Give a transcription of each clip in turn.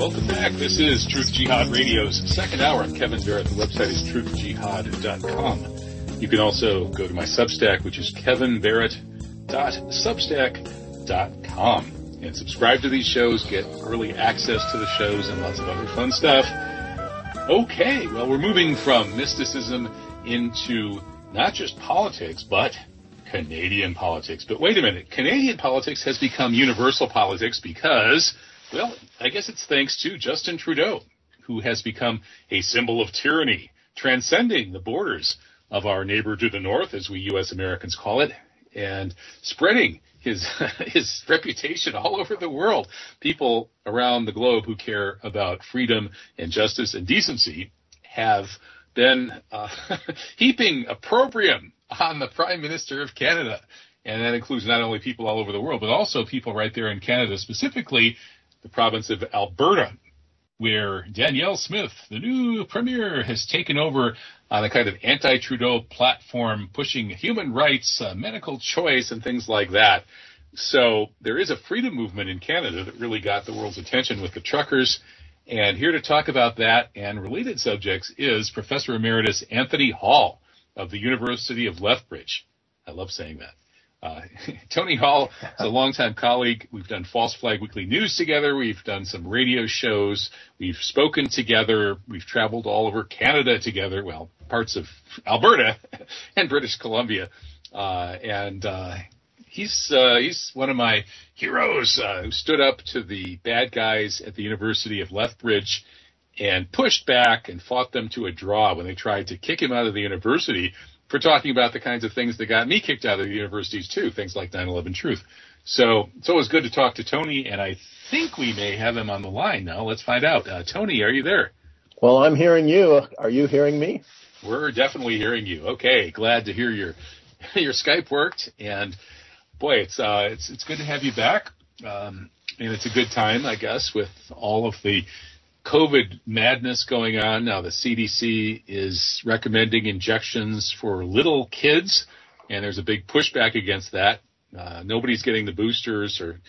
Welcome back. This is Truth Jihad Radio's second hour. I'm Kevin Barrett. The website is truthjihad.com. You can also go to my Substack, which is kevinbarrett.substack.com and subscribe to these shows, get early access to the shows and lots of other fun stuff. Okay, well, we're moving from mysticism into not just politics, but Canadian politics. But wait a minute, Canadian politics has become universal politics because, well, I guess it's thanks to Justin Trudeau, who has become a symbol of tyranny, transcending the borders of our neighbor to the north, as we U.S. Americans call it, and spreading his his reputation all over the world. People around the globe who care about freedom and justice and decency have been uh, heaping opprobrium on the Prime Minister of Canada. And that includes not only people all over the world, but also people right there in Canada, specifically the province of Alberta, where Danielle Smith, the new premier, has taken over on a kind of anti-Trudeau platform, pushing human rights, uh, medical choice, and things like that. So there is a freedom movement in Canada that really got the world's attention with the truckers. And here to talk about that and related subjects is Professor Emeritus Anthony Hall of the University of Lethbridge. I love saying that. Uh, Tony Hall is a longtime colleague. We've done False Flag Weekly News together. We've done some radio shows. We've spoken together. We've traveled all over Canada together. Well, parts of Alberta and British Columbia. Uh, and uh, he's uh, he's one of my heroes uh, who stood up to the bad guys at the University of Lethbridge and pushed back and fought them to a draw when they tried to kick him out of the university for talking about the kinds of things that got me kicked out of the universities too, things like 9/11 Truth. So it's always good to talk to Tony, and I think we may have him on the line now. Let's find out. Uh, Tony, are you there? Well, I'm hearing you. Are you hearing me? We're definitely hearing you. Okay, glad to hear your your Skype worked, and boy, it's uh, it's it's good to have you back. Um, and it's a good time, I guess, with all of the COVID madness going on. Now, the CDC is recommending injections for little kids, and there's a big pushback against that. Uh, nobody's getting the boosters, or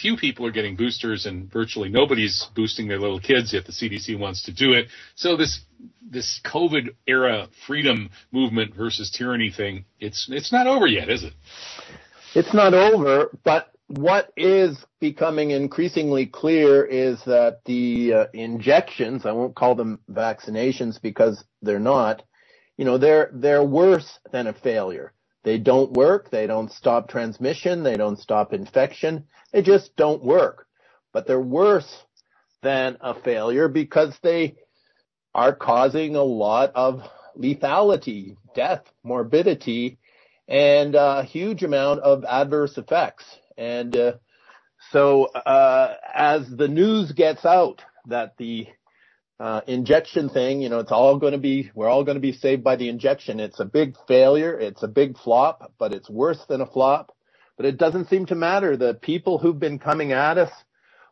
few people are getting boosters, and virtually nobody's boosting their little kids yet. The CDC wants to do it. So this this COVID era freedom movement versus tyranny thing, it's it's not over yet, is it? It's not over, but what is becoming increasingly clear is that the uh, injections, I won't call them vaccinations because they're not, you know, they're, they're worse than a failure. They don't work. They don't stop transmission. They don't stop infection. They just don't work. But they're worse than a failure because they are causing a lot of lethality, death, morbidity, and a huge amount of adverse effects. And uh, so uh, as the news gets out that the uh, injection thing, you know, it's all going to be, we're all going to be saved by the injection. It's a big failure. It's a big flop, but it's worse than a flop. But it doesn't seem to matter. The people who've been coming at us,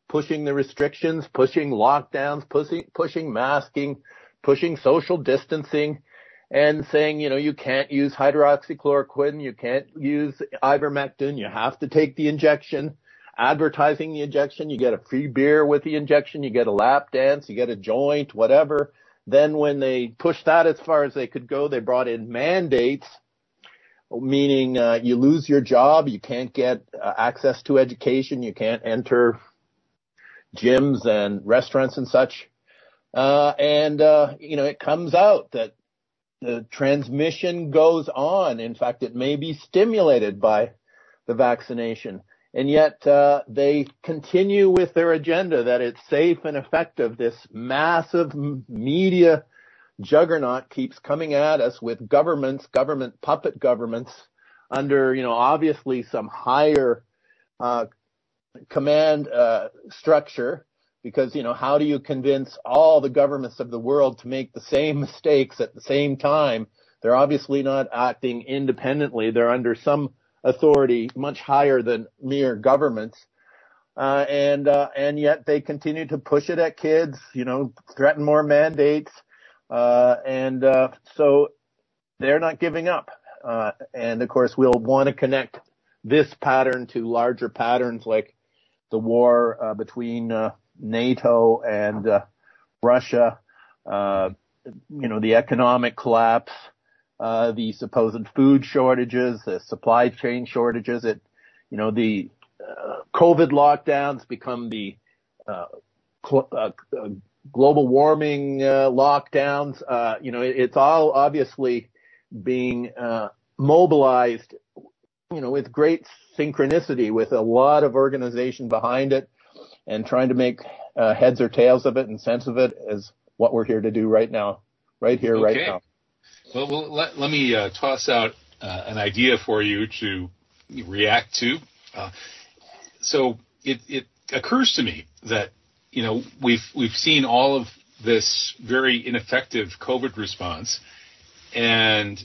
pushing the restrictions, pushing lockdowns, pushing, pushing masking, pushing social distancing, and saying, you know, you can't use hydroxychloroquine, you can't use ivermectin, you have to take the injection, advertising the injection, you get a free beer with the injection, you get a lap dance, you get a joint, whatever. Then when they pushed that as far as they could go, they brought in mandates, meaning uh, you lose your job, you can't get uh, access to education, you can't enter gyms and restaurants and such. Uh, and, uh, you know, it comes out that the transmission goes on. In fact, it may be stimulated by the vaccination. And yet uh, they continue with their agenda that it's safe and effective. This massive media juggernaut keeps coming at us with governments, government puppet governments under, you know, obviously some higher uh, command uh, structure because, you know, how do you convince all the governments of the world to make the same mistakes at the same time? They're obviously not acting independently. They're under some authority much higher than mere governments. Uh, and, uh, and yet they continue to push it at kids, you know, threaten more mandates. Uh, and, uh, so they're not giving up. Uh, and of course we'll want to connect this pattern to larger patterns like the war, uh, between, NATO and uh, Russia, uh, you know, the economic collapse, uh, the supposed food shortages, the supply chain shortages. It, you know, the uh, COVID lockdowns become the uh, cl- uh, global warming lockdowns. you know, it, it's all obviously being mobilized, you know, with great synchronicity, with a lot of organization behind it, and trying to make heads or tails of it and sense of it is what we're here to do right now, right here, okay. right now. Well, well let, let me uh, toss out uh, an idea for you to react to. Uh, so it, it occurs to me that you know we've we've seen all of this very ineffective COVID response, and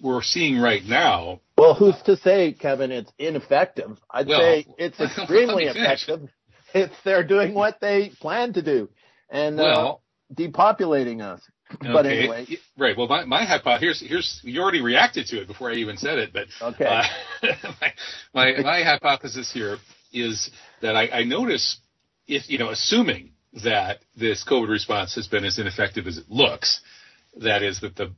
we're seeing right now. Well, who's to say, Kevin, it's ineffective? I'd well, say it's extremely effective. It's they're doing what they plan to do, and uh, depopulating us. But anyway, right. Well, my my hypothesis here's here's you already reacted to it before I even said it, but okay. Uh, my, my my hypothesis here is that I, I notice if you know assuming that this COVID response has been as ineffective as it looks, that is that the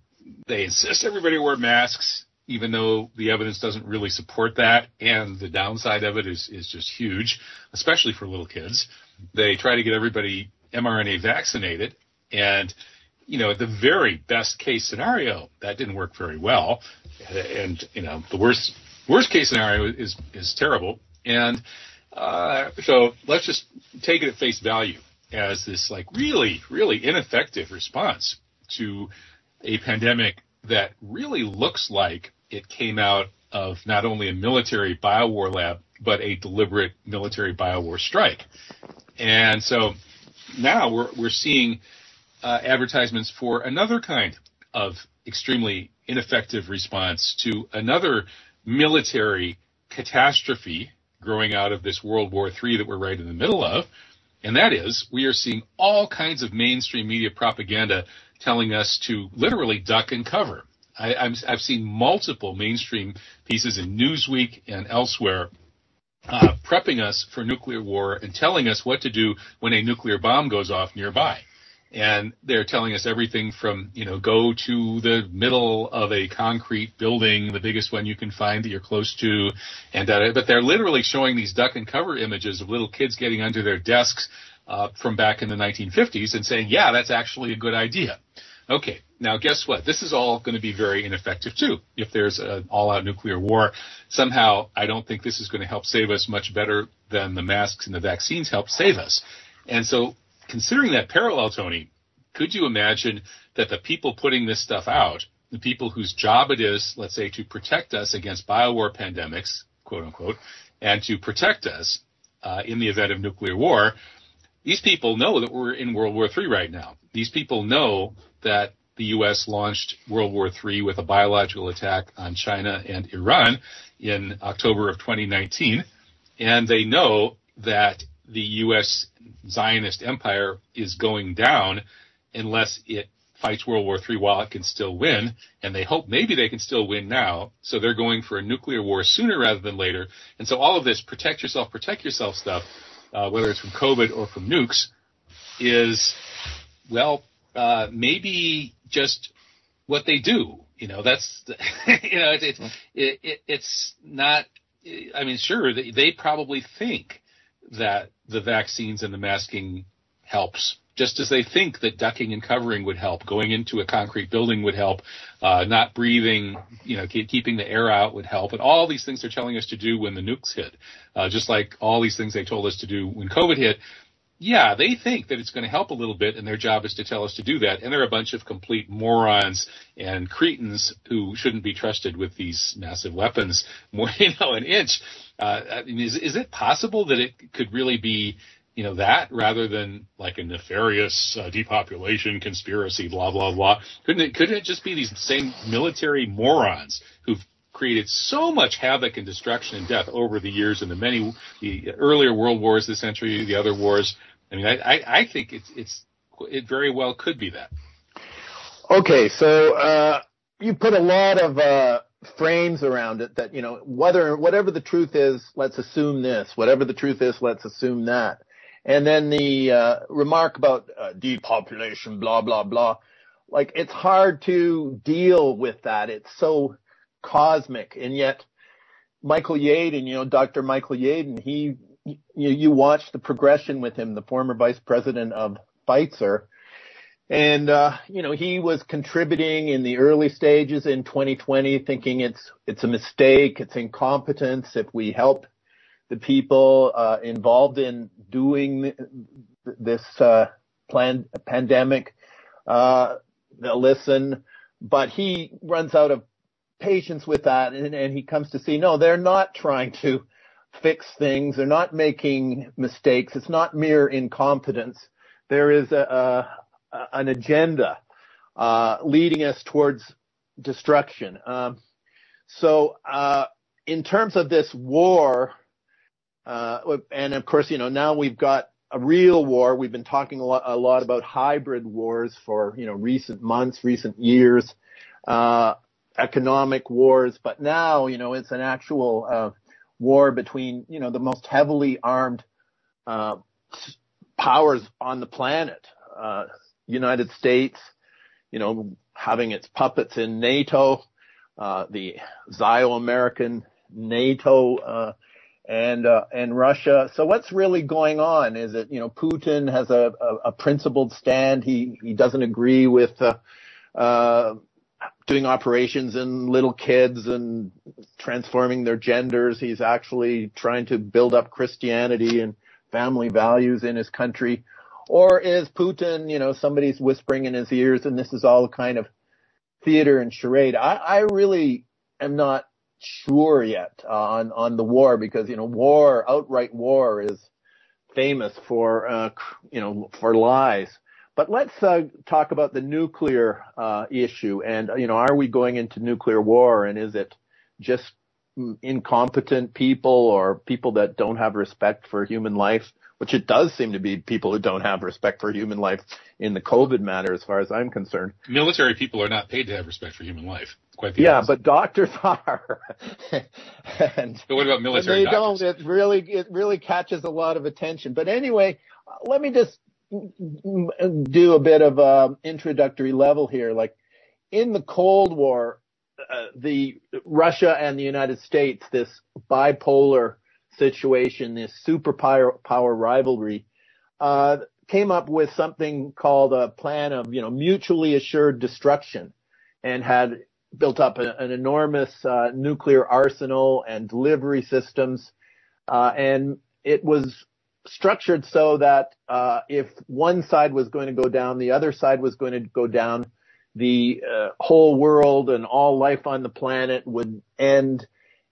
they insist everybody wear masks, even though the evidence doesn't really support that, and the downside of it is is just huge, especially for little kids. They try to get everybody mRNA vaccinated, and you know, at the very best case scenario, that didn't work very well. And, you know, the worst, worst case scenario is, is terrible. And, uh, so let's just take it at face value as this like really, really ineffective response to a pandemic that really looks like it came out of not only a military biowar lab, but a deliberate military biowar strike. And so now we're, we're seeing uh, advertisements for another kind of extremely ineffective response to another military catastrophe growing out of this World War III that we're right in the middle of. And that is, we are seeing all kinds of mainstream media propaganda telling us to literally duck and cover. I, have seen multiple mainstream pieces in Newsweek and elsewhere uh, prepping us for nuclear war and telling us what to do when a nuclear bomb goes off nearby and they're telling us everything from you know go to the middle of a concrete building, the biggest one you can find that you're close to, and uh, but they're literally showing these duck and cover images of little kids getting under their desks uh, from back in the 1950s and saying, yeah, that's actually a good idea. Okay, now guess what? This is all going to be very ineffective too. If there's an all-out nuclear war, somehow I don't think this is going to help save us much better than the masks and the vaccines help save us. And so considering that parallel, Tony, could you imagine that the people putting this stuff out, the people whose job it is, let's say, to protect us against biowar pandemics, quote unquote, and to protect us uh, in the event of nuclear war, these people know that we're in World War III right now. These people know that the U.S. launched World War III with a biological attack on China and Iran in October of 2019, and they know that the U.S. Zionist empire is going down unless it fights World War III while it can still win, and they hope maybe they can still win now. So they're going for a nuclear war sooner rather than later. And so all of this protect yourself, protect yourself stuff, uh, whether it's from COVID or from nukes, is well uh, maybe just what they do. You know, that's you know, it's it's, it, it, it's not. I mean, sure, they, they probably think that the vaccines and the masking helps. Just as they think that ducking and covering would help, going into a concrete building would help, uh, not breathing, you know, keeping the air out would help, and all these things they're telling us to do when the nukes hit, uh, just like all these things they told us to do when COVID hit. Yeah, they think that it's going to help a little bit, and their job is to tell us to do that. And they're a bunch of complete morons and cretins who shouldn't be trusted with these massive weapons, more you know, an inch. Uh, I mean, is is it possible that it could really be you know, that rather than like a nefarious uh, depopulation conspiracy, blah, blah, blah. Couldn't it, couldn't it just be these same military morons who've created so much havoc and destruction and death over the years in the many, the earlier world wars this century, the other wars? I mean, I, I, I think it's, it's, it very well could be that. Okay. So, uh, you put a lot of, uh, frames around it that, you know, whether, whatever the truth is, let's assume this, whatever the truth is, let's assume that. And then the uh, remark about uh, depopulation, blah blah blah. Like it's hard to deal with that. It's so cosmic, and yet Michael Yeadon, you know, Dr. Michael Yeadon, he you, you watch the progression with him, the former vice president of Pfizer, and, uh, you know, he was contributing in the early stages in 2020, thinking it's, it's a mistake. It's incompetence. If we help the people, uh, involved in doing this, uh, plan, pandemic, uh, listen, but he runs out of patience with that and, and he comes to see, no, they're not trying to fix things. They're not making mistakes. It's not mere incompetence. There is a, an agenda uh, leading us towards destruction. Um, so, uh, in terms of this war, of course, you know, now we've got a real war. We've been talking a lot, about hybrid wars for you know recent months, recent years, uh, economic wars, but now you know it's an actual uh, war between you know the most heavily armed uh, powers on the planet. Uh, United States, you know, having its puppets in NATO, uh, the Zio-American NATO, uh, and, uh, and Russia. So what's really going on? Is it, you know, Putin has a, a, a principled stand. He, he doesn't agree with, uh, uh, doing operations in little kids and transforming their genders. He's actually trying to build up Christianity and family values in his country. Or is Putin, you know, somebody's whispering in his ears and this is all kind of theater and charade? I, I really am not sure yet on, on the war because, you know, war, outright war is famous for, uh, you know, for lies. But let's uh, talk about the nuclear uh, issue and, you know, are we going into nuclear war and is it just incompetent people or people that don't have respect for human life which it does seem to be people who don't have respect for human life in the COVID matter, as far as I'm concerned. Military people are not paid to have respect for human life. Quite the yeah, opposite. but doctors are. and but what about military? They doctors? don't. It really, it really catches a lot of attention. But anyway, let me just do a bit of a introductory level here. Like in the Cold War, uh, the Russia and the United States, this bipolar situation, this superpower power rivalry, uh, came up with something called a plan of, you know, mutually assured destruction and had built up a, an enormous uh, nuclear arsenal and delivery systems. Uh, and it was structured so that uh, if one side was going to go down, the other side was going to go down. The uh, whole world and all life on the planet would end,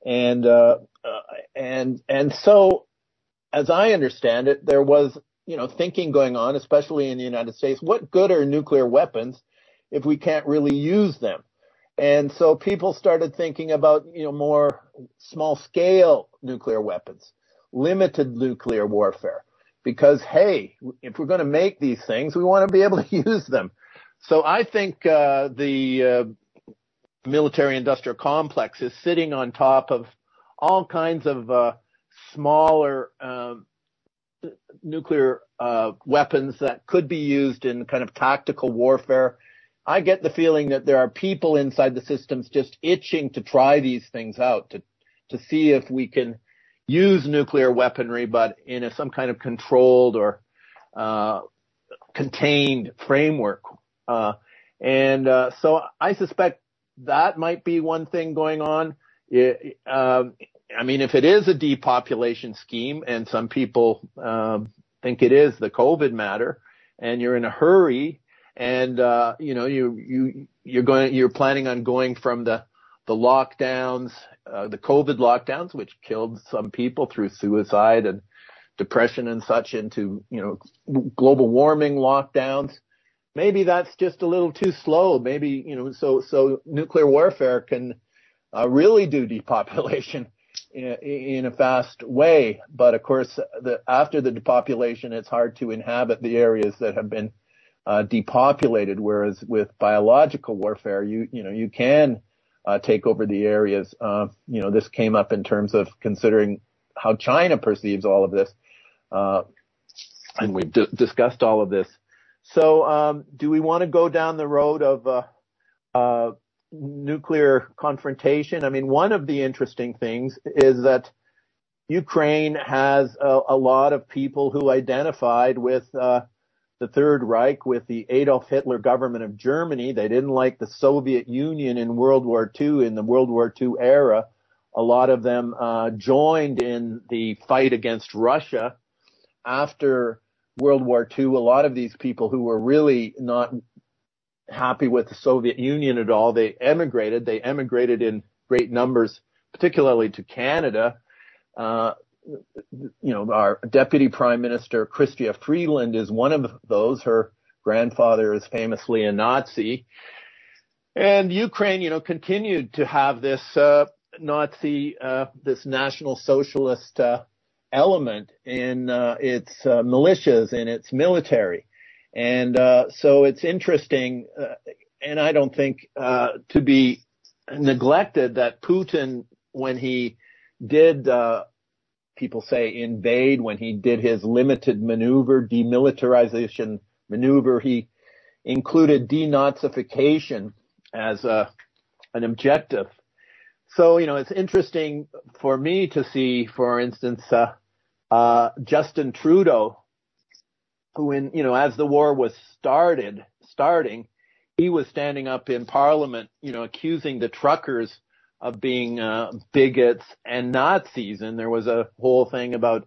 and uh, uh, and and so, as I understand it, there was you know thinking going on, especially in the United States. What good are nuclear weapons if we can't really use them? And so people started thinking about you know more small scale nuclear weapons, limited nuclear warfare, because hey, if we're going to make these things, we want to be able to use them. So I think uh, the uh, military industrial complex is sitting on top of all kinds of uh, smaller um, nuclear uh, weapons that could be used in kind of tactical warfare. I get the feeling that there are people inside the systems just itching to try these things out to to see if we can use nuclear weaponry, but in a, some kind of controlled or uh, contained framework. Uh, and uh, so I suspect that might be one thing going on. It, um, I mean, if it is a depopulation scheme, and some people um, think it is the COVID matter, and you're in a hurry, and uh, you know you you you're going you're planning on going from the the lockdowns, uh, the COVID lockdowns, which killed some people through suicide and depression and such, into you know global warming lockdowns. Maybe that's just a little too slow. Maybe you know so so nuclear warfare can uh, really do depopulation in, in a fast way. But of course, the, after the depopulation, it's hard to inhabit the areas that have been uh, depopulated. Whereas with biological warfare, you you know you can uh, take over the areas. Uh, you know, this came up in terms of considering how China perceives all of this. Uh, and we've d- discussed all of this. So, um, do we want to go down the road of uh, uh, nuclear confrontation? I mean, one of the interesting things is that Ukraine has a, a lot of people who identified with uh, the Third Reich, with the Adolf Hitler government of Germany. They didn't like the Soviet Union in World War II, in the World War II era. A lot of them uh, joined in the fight against Russia after World War II, a lot of these people who were really not happy with the Soviet Union at all, they emigrated. They emigrated in great numbers, particularly to Canada. Uh, you know, our deputy prime minister, Chrystia Freeland, is one of those. Her grandfather is famously a Nazi. And Ukraine, you know, continued to have this, uh, Nazi, uh, this National Socialist, uh, element in uh, its uh, militias and its military. And uh, so it's interesting, uh, and I don't think uh, to be neglected that Putin, when he did, uh, people say invade, when he did his limited maneuver, demilitarization maneuver, he included denazification as a, an objective. So, you know, it's interesting for me to see, for instance, uh, uh, Justin Trudeau, who in, you know, as the war was started, starting, he was standing up in parliament, you know, accusing the truckers of being, uh, bigots and Nazis. And there was a whole thing about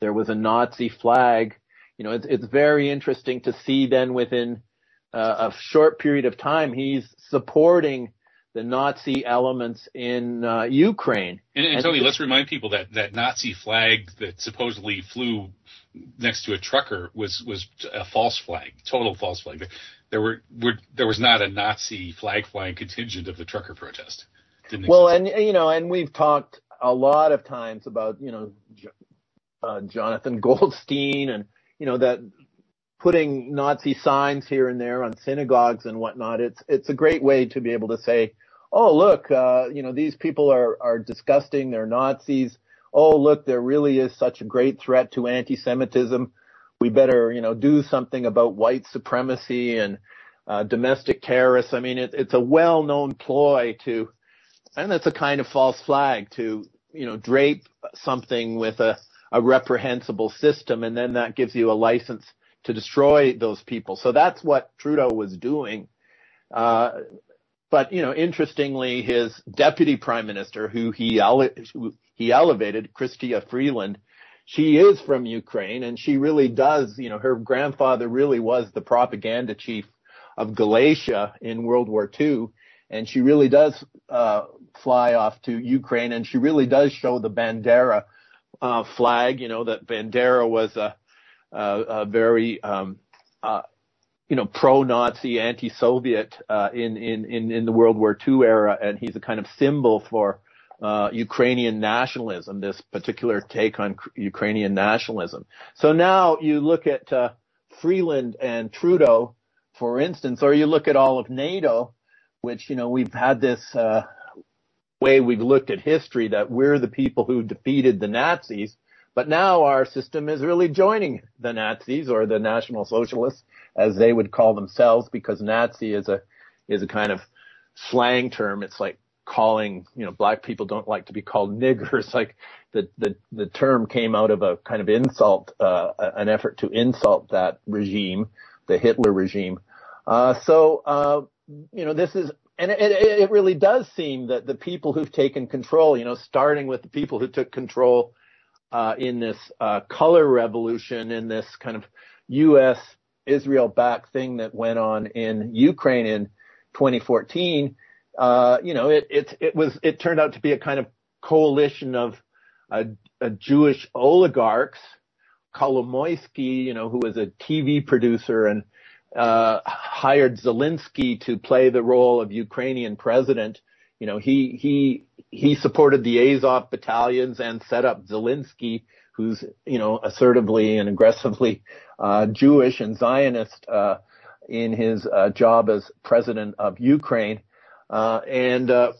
there was a Nazi flag. You know, it's, it's very interesting to see then within uh, a short period of time, he's supporting the Nazi elements in uh, Ukraine. And, and, and Tony, let's remind people that that Nazi flag that supposedly flew next to a trucker was was a false flag, total false flag. There were, were there was not a Nazi flag flying contingent of the trucker protest. well, and you know, and we've talked a lot of times about you know uh, Jonathan Goldstein and you know that putting Nazi signs here and there on synagogues and whatnot. It's it's a great way to be able to say oh look, uh, you know these people are are disgusting, they're Nazis. Oh look, there really is such a great threat to anti-Semitism. We better you know do something about white supremacy and uh, domestic terrorists. I mean, it, it's a well-known ploy to, and it's a kind of false flag to you know drape something with a a reprehensible system, and then that gives you a license to destroy those people. So that's what Trudeau was doing. Uh, but you know, interestingly, his deputy prime minister, who he ele- who he elevated, Chrystia Freeland, she is from Ukraine, and she really does. You know, her grandfather really was the propaganda chief of Galicia in World War II, and she really does uh, fly off to Ukraine, and she really does show the Bandera uh, flag. You know that Bandera was a, a, a very um, uh, you know, pro-Nazi, anti-Soviet uh, in, in in the World War II era, and he's a kind of symbol for uh, Ukrainian nationalism. This particular take on Ukrainian nationalism. So now you look at uh, Freeland and Trudeau, for instance, or you look at all of NATO, which you know we've had this uh, way we've looked at history that we're the people who defeated the Nazis. But now our system is really joining the Nazis or the National Socialists as they would call themselves because Nazi is a, is a kind of slang term. It's like calling, you know, black people don't like to be called niggers. Like the, the, the term came out of a kind of insult, uh, an effort to insult that regime, the Hitler regime. Uh, so, uh, you know, this is, and it, it really does seem that the people who've taken control, you know, starting with the people who took control, uh, in this, uh, color revolution in this kind of U.S. Israel back thing that went on in Ukraine in 2014, uh, you know, it, it, it was, it turned out to be a kind of coalition of a, a Jewish oligarchs, Kolomoisky, you know, who was a TV producer and, uh, hired Zelensky to play the role of Ukrainian president. You know, he, he, he supported the Azov battalions and set up Zelensky who's you know assertively and aggressively uh, Jewish and Zionist uh, in his uh, job as president of Ukraine, uh, and uh,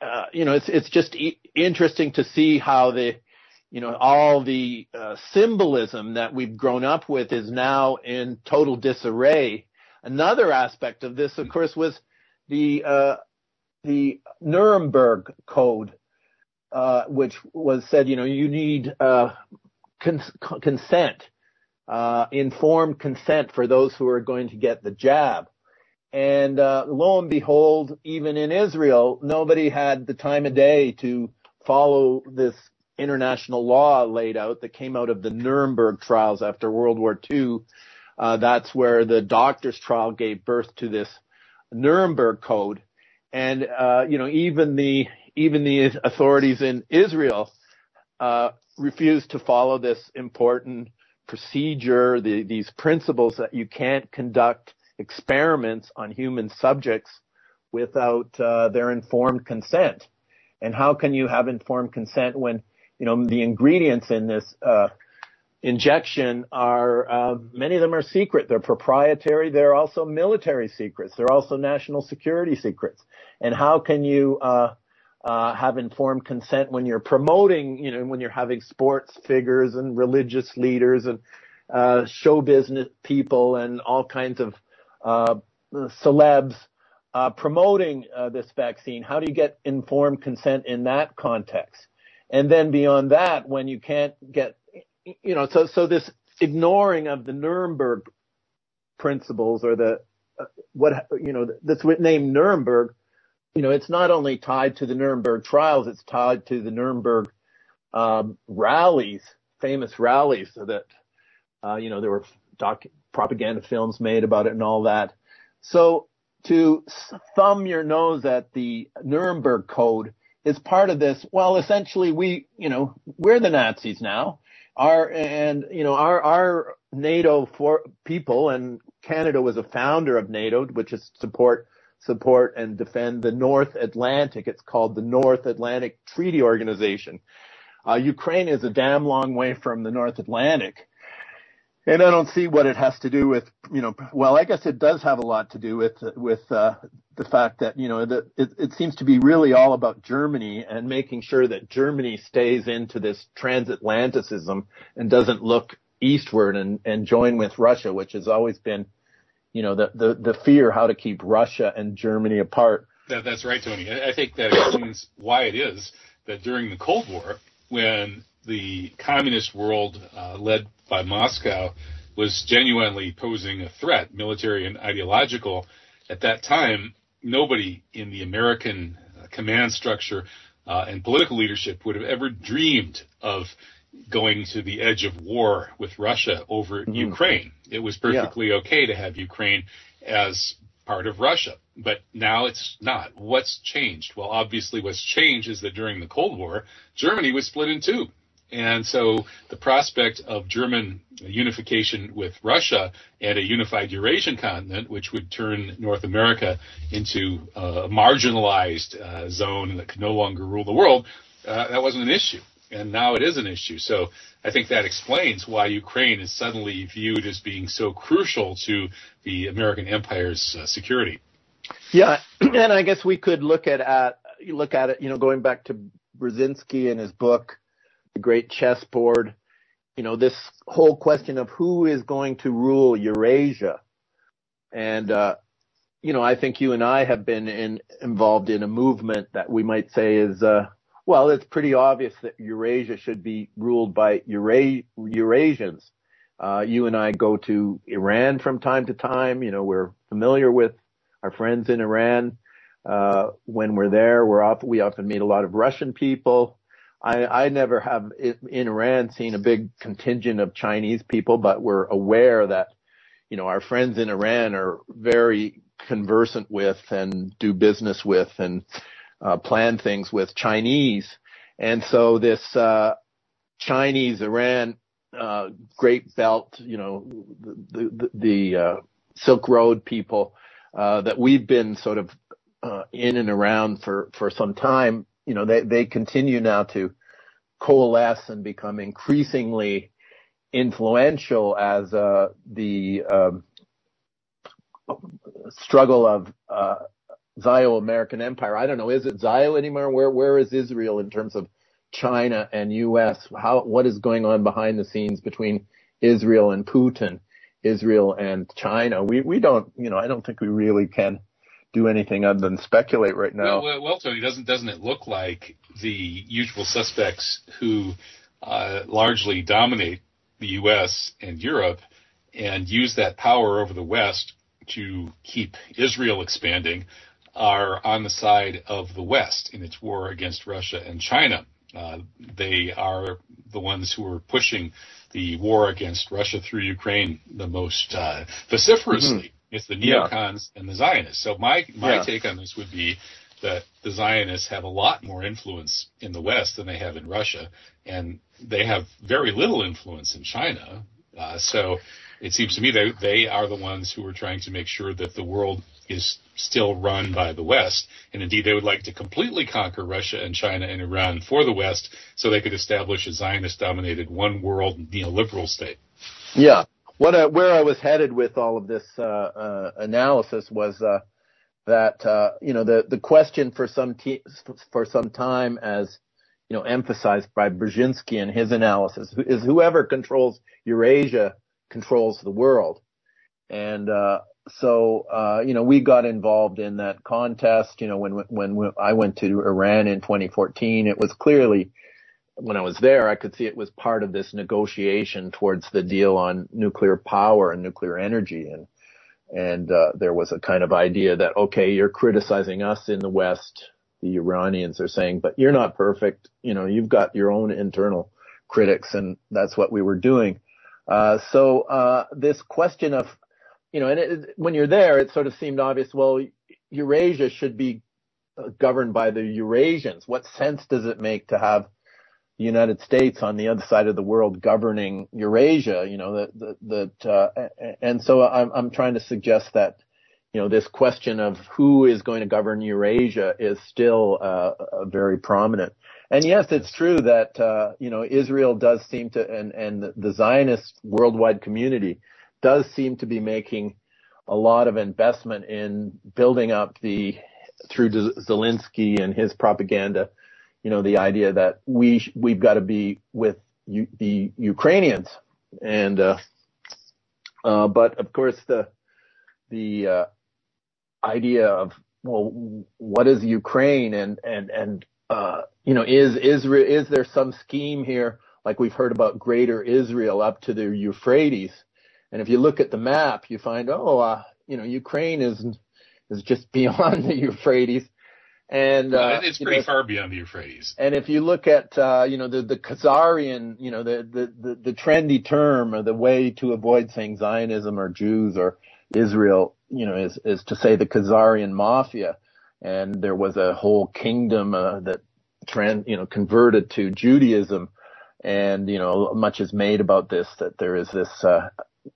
uh, you know it's it's just e- interesting to see how the you know, all the uh, symbolism that we've grown up with is now in total disarray. Another aspect of this, of course, was the uh, the Nuremberg Code, uh, which was said, you know, you need uh, cons- consent, uh, informed consent for those who are going to get the jab. And uh, lo and behold, even in Israel, nobody had the time of day to follow this international law laid out that came out of the Nuremberg trials after World War II. Uh, that's where the doctor's trial gave birth to this Nuremberg Code. And, uh, you know, even the, even the authorities in Israel, uh, refused to follow this important procedure, the, these principles that you can't conduct experiments on human subjects without uh, their informed consent. And how can you have informed consent when you know, the ingredients in this, uh, injection are, uh, many of them are secret. They're proprietary. They're also military secrets. They're also national security secrets. And how can you, uh, have informed consent when you're promoting, you know, when you're having sports figures and religious leaders and, uh, show business people and all kinds of, uh, celebs, uh, promoting, uh, this vaccine? How do you get informed consent in that context? And then beyond that, when you can't get, you know, so, so this ignoring of the Nuremberg principles or the, uh, what, you know, this name Nuremberg, you know, it's not only tied to the Nuremberg trials, it's tied to the Nuremberg, um, rallies, famous rallies that, uh, you know, there were doc, propaganda films made about it and all that. So to thumb your nose at the Nuremberg Code is part of this. Well, essentially we, you know, we're the Nazis now. Our, and, you know, our, our NATO for people and Canada was a founder of NATO, which is support, support and defend the North Atlantic. It's called the North Atlantic Treaty Organization. Uh, Ukraine is a damn long way from the North Atlantic. And I don't see what it has to do with, you know, well, I guess it does have a lot to do with, with, uh, the fact that, you know, that it, it seems to be really all about Germany and making sure that Germany stays into this transatlanticism and doesn't look eastward and, and join with Russia, which has always been, you know, the, the, the fear how to keep Russia and Germany apart. That, that's right, Tony. I think that explains why it is that during the Cold War, when the communist world, uh, led by Moscow, was genuinely posing a threat, military and ideological. At that time, nobody in the American uh, command structure uh, and political leadership would have ever dreamed of going to the edge of war with Russia over mm-hmm. Ukraine. It was perfectly yeah. okay to have Ukraine as part of Russia, but now it's not. What's changed? Well, obviously what's changed is that during the Cold War, Germany was split in two. And so the prospect of German unification with Russia and a unified Eurasian continent, which would turn North America into a marginalized uh, zone that could no longer rule the world, uh, that wasn't an issue. And now it is an issue. So I think that explains why Ukraine is suddenly viewed as being so crucial to the American empire's uh, security. Yeah, and I guess we could look at, at look at it, you know, going back to Brzezinski and his book the great chessboard. You know, this whole question of who is going to rule Eurasia. And, uh, you know, I think you and I have been in, involved in a movement that we might say is, uh, well, it's pretty obvious that Eurasia should be ruled by Eura- Eurasians. Uh, you and I go to Iran from time to time. You know, we're familiar with our friends in Iran. Uh, when we're there, we're off, we often meet a lot of Russian people. I, I never have in Iran seen a big contingent of Chinese people, but we're aware that, you know, our friends in Iran are very conversant with and do business with and plan things with Chinese. And so this, uh, Chinese Iran, uh, Great Belt, you know, the, the, the, uh, Silk Road people, uh, that we've been sort of, uh, in and around for, for some time you know, they, they continue now to coalesce and become increasingly influential as uh, the um, struggle of uh, Zio American Empire. I don't know, is it Zio anymore? Where where is Israel in terms of China and U.S. How what is going on behind the scenes between Israel and Putin, Israel and China? We we don't you know I don't think we really can do anything other than speculate right now. Well, well, well Tony, doesn't doesn't it look like the usual suspects who uh, largely dominate the U.S. and Europe and use that power over the West to keep Israel expanding are on the side of the West in its war against Russia and China. Uh, they are the ones who are pushing the war against Russia through Ukraine the most uh, vociferously. Mm-hmm. It's the neocons yeah. and the Zionists. So my my yeah. take on this would be that the Zionists have a lot more influence in the West than they have in Russia, and they have very little influence in China. Uh, so it seems to me that they are the ones who are trying to make sure that the world is still run by the West. And indeed, they would like to completely conquer Russia and China and Iran for the West so they could establish a Zionist dominated one world neoliberal state. Yeah. What, uh, where I was headed with all of this, uh, uh, analysis was, uh, that, uh, you know, the, the question for some, for some time as, you know, emphasized by Brzezinski in his analysis is whoever controls Eurasia controls the world. And, so, uh, you know, we got involved in that contest. You know, when, when I went to Iran in 2014, it was clearly, when I was there, I could see it was part of this negotiation towards the deal on nuclear power and nuclear energy. And, and, uh, there was a kind of idea that, okay, you're criticizing us in the West. The Iranians are saying, but you're not perfect. You know, you've got your own internal critics and that's what we were doing. Uh, so, uh, this question of you know, and it, when you're there, it sort of seemed obvious. Well, Eurasia should be uh, governed by the Eurasians. What sense does it make to have the United States on the other side of the world governing Eurasia? You know, that that uh, and so I'm I'm trying to suggest that you know this question of who is going to govern Eurasia is still uh, very prominent. And yes, it's true that uh, you know Israel does seem to, and and the Zionist worldwide community does seem to be making a lot of investment in building up the through Zelensky and his propaganda, you know, the idea that we we've got to be with U, the Ukrainians, and uh, uh, but of course the the uh, idea of well, what is Ukraine and and and uh, you know is Israel is there some scheme here like we've heard about Greater Israel up to the Euphrates? And if you look at the map, you find, oh, uh, you know, Ukraine is is just beyond the Euphrates. And uh, it's pretty know, far beyond the Euphrates. And if you look at uh, you know the the Khazarian, you know the, the the the trendy term or the way to avoid saying Zionism or Jews or Israel, you know, is is to say the Khazarian mafia. And there was a whole kingdom uh, that trend, you know, converted to Judaism. And you know, much is made about this that there is this uh,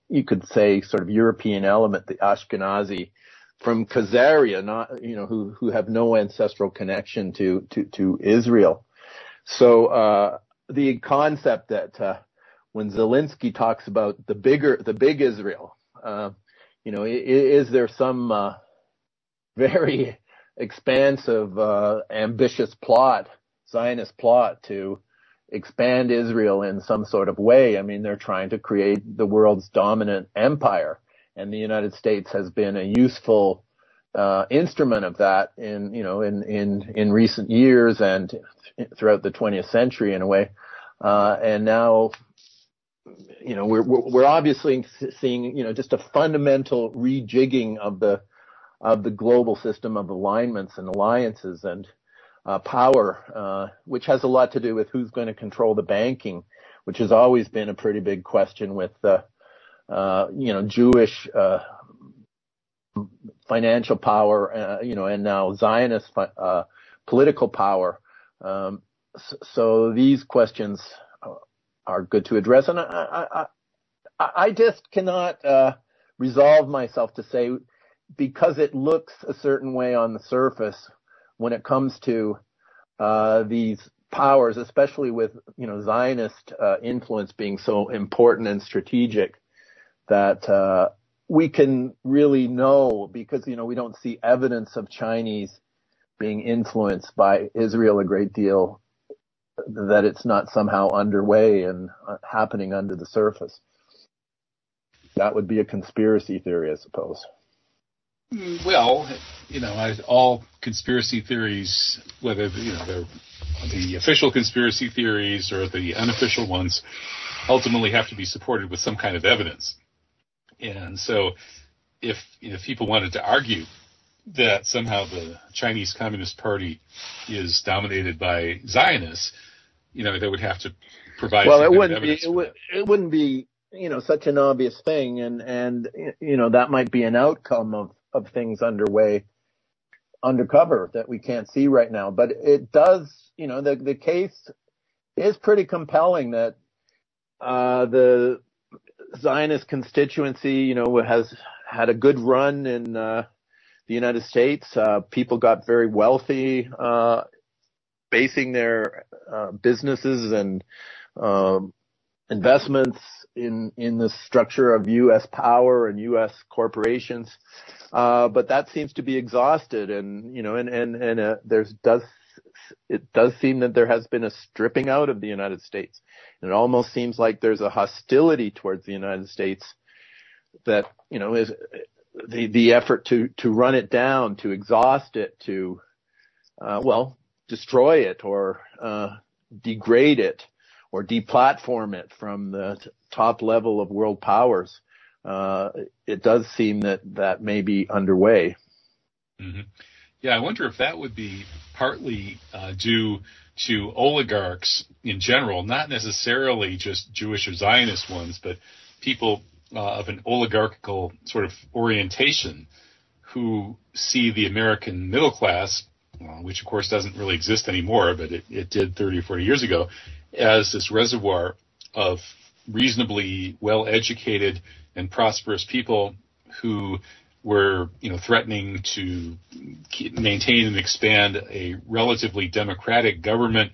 you could say sort of European element, the Ashkenazi from Khazaria, not, you know, who, who have no ancestral connection to, to, to Israel. So, uh, the concept that, uh, when Zelensky talks about the bigger, the big Israel, uh, you know, is, is there some, uh, very expansive, uh, ambitious plot, Zionist plot to, expand Israel in some sort of way. I mean, they're trying to create the world's dominant empire, and the United States has been a useful uh, instrument of that in you know in in in recent years and throughout the 20th century in a way. Uh, and now, you know, we're we're obviously seeing you know just a fundamental rejigging of the of the global system of alignments and alliances and uh, power, uh, which has a lot to do with who's going to control the banking, which has always been a pretty big question with, uh, uh you know, Jewish uh, financial power, uh, you know, and now Zionist political power. Um, so, so, these questions are good to address, and I, I, I just cannot resolve myself to say because it looks a certain way on the surface when it comes to uh, these powers, especially with you know Zionist uh, influence being so important and strategic, that uh, we can really know because you know we don't see evidence of Chinese being influenced by Israel a great deal that it's not somehow underway and uh, happening under the surface. That would be a conspiracy theory, I suppose. Mm, well, you know, all conspiracy theories, whether you know they're the official conspiracy theories or the unofficial ones, ultimately have to be supported with some kind of evidence. And so, if if people wanted to argue that somehow the Chinese Communist Party is dominated by Zionists, you know, they would have to provide. Well, it wouldn't be. It, would, it wouldn't be. You know, such an obvious thing, and and you know that might be an outcome of of things underway undercover that we can't see right now. But it does. You know, the the case is pretty compelling that uh, the Zionist constituency, you know, has had a good run in uh, the United States. Uh, people got very wealthy, uh, basing their uh, businesses and um, investments in in the structure of U.S. power and U.S. corporations. Uh, but that seems to be exhausted, and you know, and and and uh, there's does it does seem that there has been a stripping out of the United States. And it almost seems like there's a hostility towards the United States that you know is the the effort to to run it down, to exhaust it, to uh, well destroy it or uh, degrade it or deplatform it from the top level of world powers. Uh, it does seem that that may be underway. Mm-hmm. Yeah, I wonder if that would be partly uh, due to oligarchs in general, not necessarily just Jewish or Zionist ones, but people uh, of an oligarchical sort of orientation who see the American middle class, uh, which of course doesn't really exist anymore, but it, it did 30 or 40 years ago, as this reservoir of reasonably well educated and prosperous people who were you know threatening to maintain and expand a relatively democratic government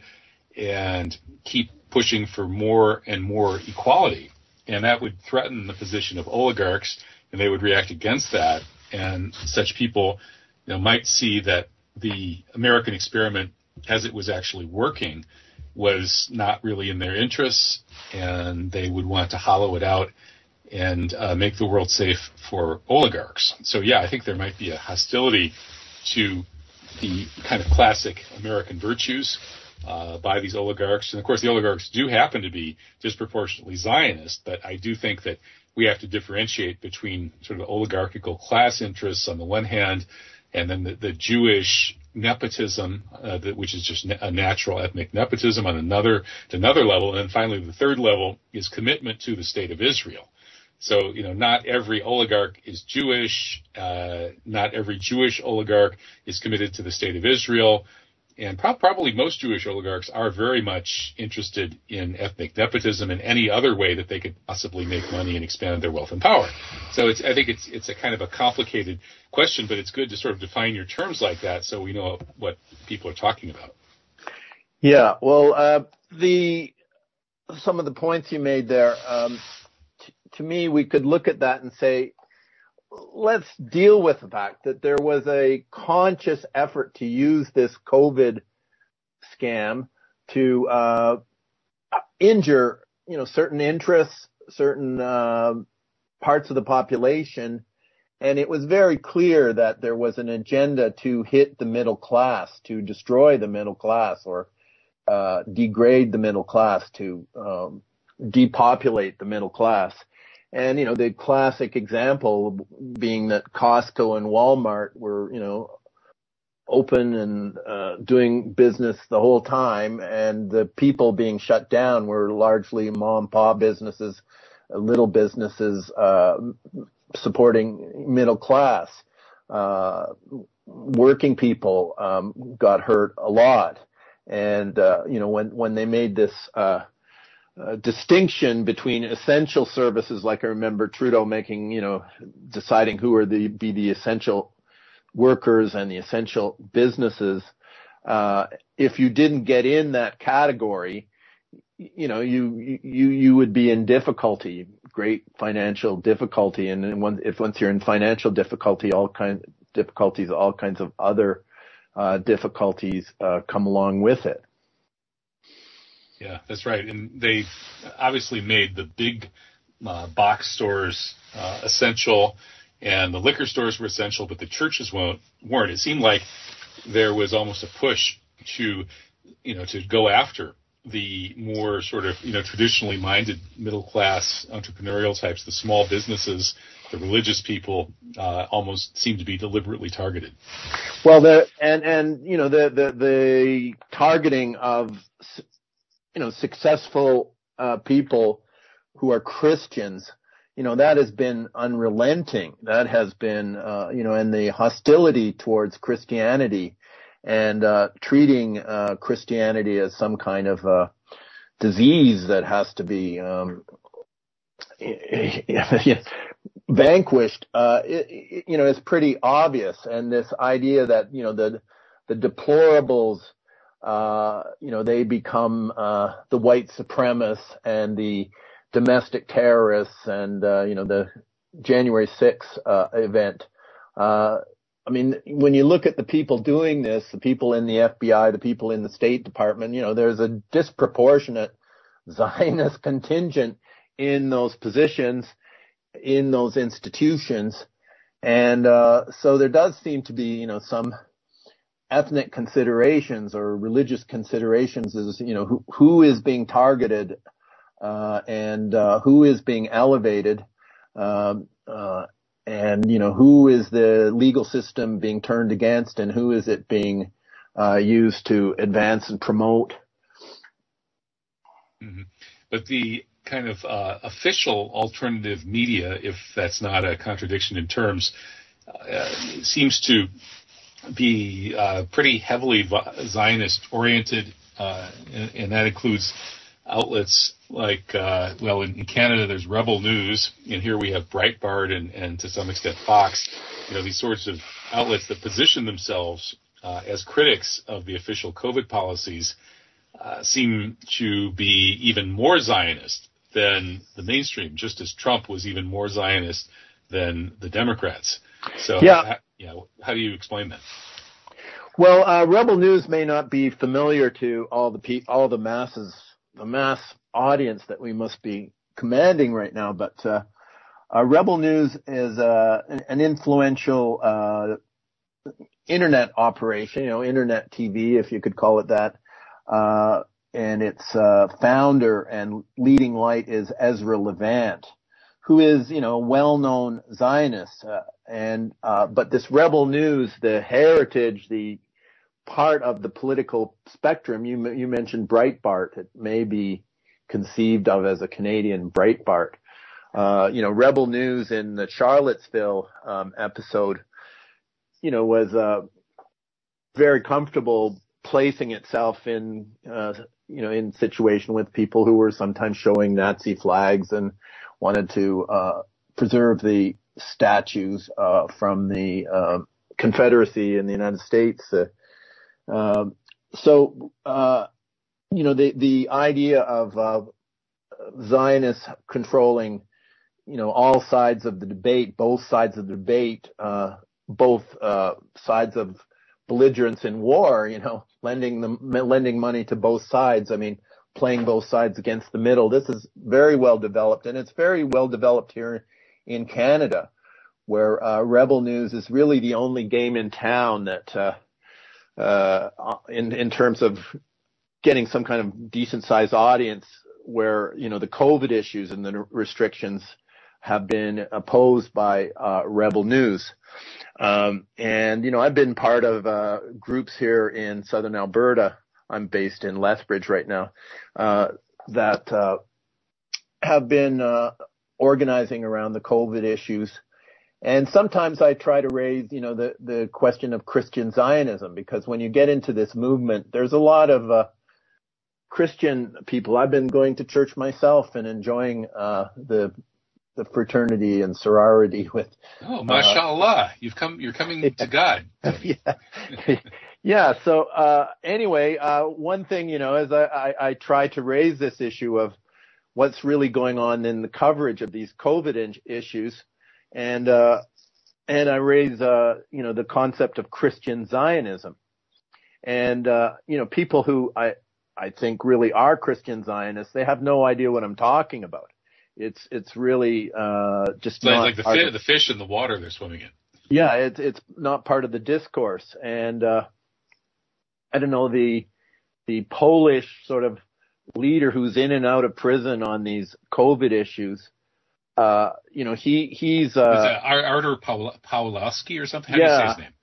and keep pushing for more and more equality and that would threaten the position of oligarchs, and they would react against that. And such people, you know, might see that the American experiment, as it was actually working, was not really in their interests, and they would want to hollow it out and uh, make the world safe for oligarchs. So yeah, I think there might be a hostility to the kind of classic American virtues uh, by these oligarchs. And of course, the oligarchs do happen to be disproportionately Zionist, but I do think that we have to differentiate between sort of oligarchical class interests on the one hand, and then the, the Jewish nepotism, uh, that, which is just a natural ethnic nepotism on another to another level, and then finally the third level is commitment to the state of Israel. So, you know, not every oligarch is Jewish. Uh, not every Jewish oligarch is committed to the state of Israel and pro- probably most Jewish oligarchs are very much interested in ethnic nepotism and any other way that they could possibly make money and expand their wealth and power. So it's, I think it's, it's a kind of a complicated question, but it's good to sort of define your terms like that so we know what people are talking about. Yeah, well, uh, the, some of the points you made there, um, t- to me, we could look at that and say, let's deal with the fact that there was a conscious effort to use this COVID scam to uh, injure, you know, certain interests, certain uh, parts of the population, and it was very clear that there was an agenda to hit the middle class, to destroy the middle class, or uh, degrade the middle class, to um, depopulate the middle class. And, you know, the classic example being that Costco and Walmart were, you know, open and uh, doing business the whole time, and the people being shut down were largely mom and pop businesses, little businesses uh, supporting middle class. Uh, working people um, got hurt a lot, and uh, you know when when they made this distinction between essential services, like I remember Trudeau making, you know, deciding who are the be the essential workers and the essential businesses. Uh, if you didn't get in that category, you know, you you you would be in difficulty, great financial difficulty, and when, if once you're in financial difficulty, all kinds difficulties, all kinds of other uh, difficulties uh, come along with it. Yeah, that's right. And they obviously made the big uh, box stores uh, essential, and the liquor stores were essential, but the churches weren't. It seemed like there was almost a push to, you know, to go after the more sort of you know traditionally minded middle class entrepreneurial types, the small businesses, the religious people, uh, almost seem to be deliberately targeted. Well, the and and you know the the the targeting of you know successful uh, people who are Christians, you know that has been unrelenting. That has been uh, you know and the hostility towards Christianity and uh, treating uh, Christianity as some kind of uh, disease that has to be um, vanquished, uh, it, you know, is pretty obvious. And this idea that you know the the deplorables, uh, you know, they become uh, the white supremacists and the domestic terrorists, and you know the January 6th event. I mean, when you look at the people doing this, the people in the FBI, the people in the State Department, you know, there's a disproportionate Zionist contingent in those positions, in those institutions. And, uh, so there does seem to be, you know, some ethnic considerations or religious considerations is, you know, who, who is being targeted, uh, and, uh, who is being elevated. Um, uh, and you know who is the legal system being turned against and who is it being uh, used to advance and promote mm-hmm. but the kind of uh, official alternative media if that's not a contradiction in terms uh, seems to be uh, pretty heavily zionist oriented uh, and, and that includes outlets like, uh, well, in, in, Canada, there's Rebel News, and here we have Breitbart and, and to some extent Fox. You know, these sorts of outlets that position themselves uh, as critics of the official COVID policies uh, seem to be even more Zionist than the mainstream, just as Trump was even more Zionist than the Democrats. So, yeah, yeah how do you explain that? Well, uh, Rebel News may not be familiar to all the pe- all the masses the mass audience that we must be commanding right now. But uh, uh, Rebel News is uh, an influential uh, internet operation, you know, internet TV, if you could call it that. Uh, and its uh, founder and leading light is Ezra Levant, who is, you know, a well-known Zionist. and but this Rebel News, the heritage, the part of the political spectrum. You, you mentioned Breitbart. It may be conceived of as a Canadian Breitbart. Uh, you know, Rebel News in the Charlottesville um, episode, you know, was uh, very comfortable placing itself in, uh, you know, in situation with people who were sometimes showing Nazi flags and wanted to uh, preserve the statues uh, from the uh, Confederacy in the United States. Um, so, uh, you know, the, the idea of, uh, Zionists controlling, you know, all sides of the debate, both sides of the debate, uh, both, uh, sides of belligerence in war, you know, lending them, lending money to both sides. I mean, playing both sides against the middle. This is very well developed and it's very well developed here in Canada where, uh, Rebel News is really the only game in town that, uh, uh, in in terms of getting some kind of decent sized audience where you know the COVID issues and the restrictions have been opposed by uh, Rebel News. Um, and you know I've been part of uh, groups here in southern Alberta. I'm based in Lethbridge right now uh, that uh, have been uh, organizing around the COVID issues and sometimes I try to raise, you know, the, the question of Christian Zionism because when you get into this movement, there's a lot of, uh, Christian people. I've been going to church myself and enjoying, uh, the, the fraternity and sorority with. Oh, mashallah. Uh, You've come, you're coming to God. yeah. yeah. So, uh, anyway, uh, one thing, you know, as I, I, I try to raise this issue of what's really going on in the coverage of these COVID in- issues and uh, and I raise uh, you know the concept of Christian Zionism, and uh, you know people who I I think really are Christian Zionists, they have no idea what I'm talking about. It's it's really uh, just so like the, fi- the fish in the water they're swimming in. Yeah, it's it's not part of the discourse, and uh, I don't know the the Polish sort of leader who's in and out of prison on these COVID issues. Uh, you know, he he's uh, Arthur Pawlowski or something. How yeah, do you say his name?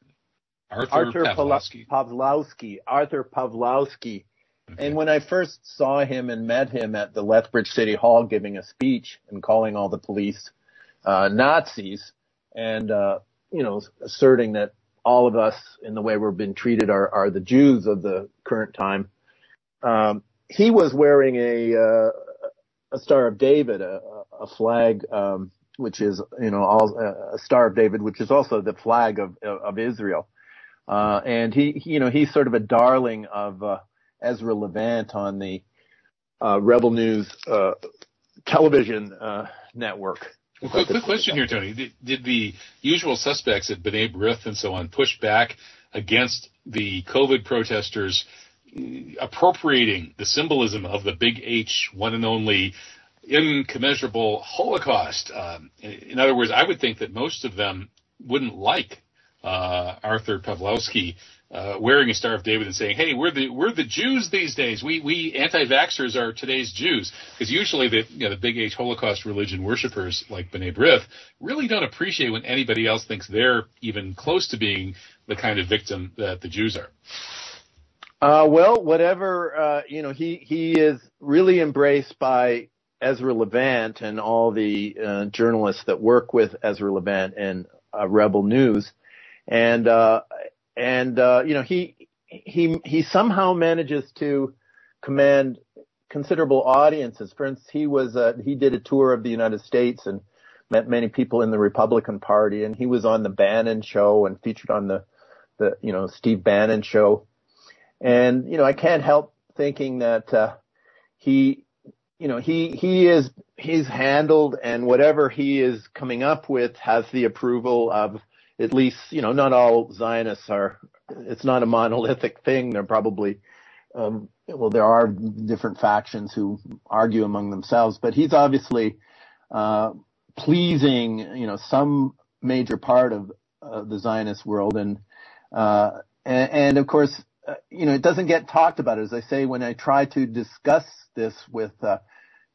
Arthur, Arthur Pawlowski. Pawlowski. Arthur Pawlowski. Okay. And when I first saw him and met him at the Lethbridge City Hall giving a speech and calling all the police uh, Nazis and, uh, you know, asserting that all of us in the way we've been treated are, are the Jews of the current time, um, he was wearing a, uh, a Star of David, a, a flag, um, which is, you know, all, a Star of David, which is also the flag of, of Israel. Uh, and he, he, you know, he's sort of a darling of, uh, Ezra Levant on the uh, Rebel News uh, television uh, quick, quick question here, Tony. Did, did, the usual suspects at B'nai B'rith and so on push back against the COVID protesters uh, appropriating the symbolism of the big H, one and only incommensurable Holocaust? Um, in other words, I would think that most of them wouldn't like uh, Arthur Pawlowski uh, wearing a Star of David and saying, "Hey, we're the we're the Jews these days. We we anti-vaxxers are today's Jews." Because usually the you know, the big H Holocaust religion worshippers like B'nai B'rith really don't appreciate when anybody else thinks they're even close to being the kind of victim that the Jews are. Uh, well, whatever uh, you know, he he is really embraced by Ezra Levant and all the uh, journalists that work with Ezra Levant and uh, Rebel News, and uh, and uh, you know he he he somehow manages to command considerable audiences. For instance, he was uh, he did a tour of the United States and met many people in the Republican Party, and he was on the Bannon show and featured on the the you know Steve Bannon show. And you know I can't help thinking that uh, he you know he he is he's handled and whatever he is coming up with has the approval of at least, you know, not all Zionists are, it's not a monolithic thing. They're probably, um, well, there are different factions who argue among themselves, but he's obviously, uh, pleasing, you know, some major part of uh, the Zionist world. And, uh, and, and of course, uh, you know, it doesn't get talked about. As I say, when I try to discuss this with, uh,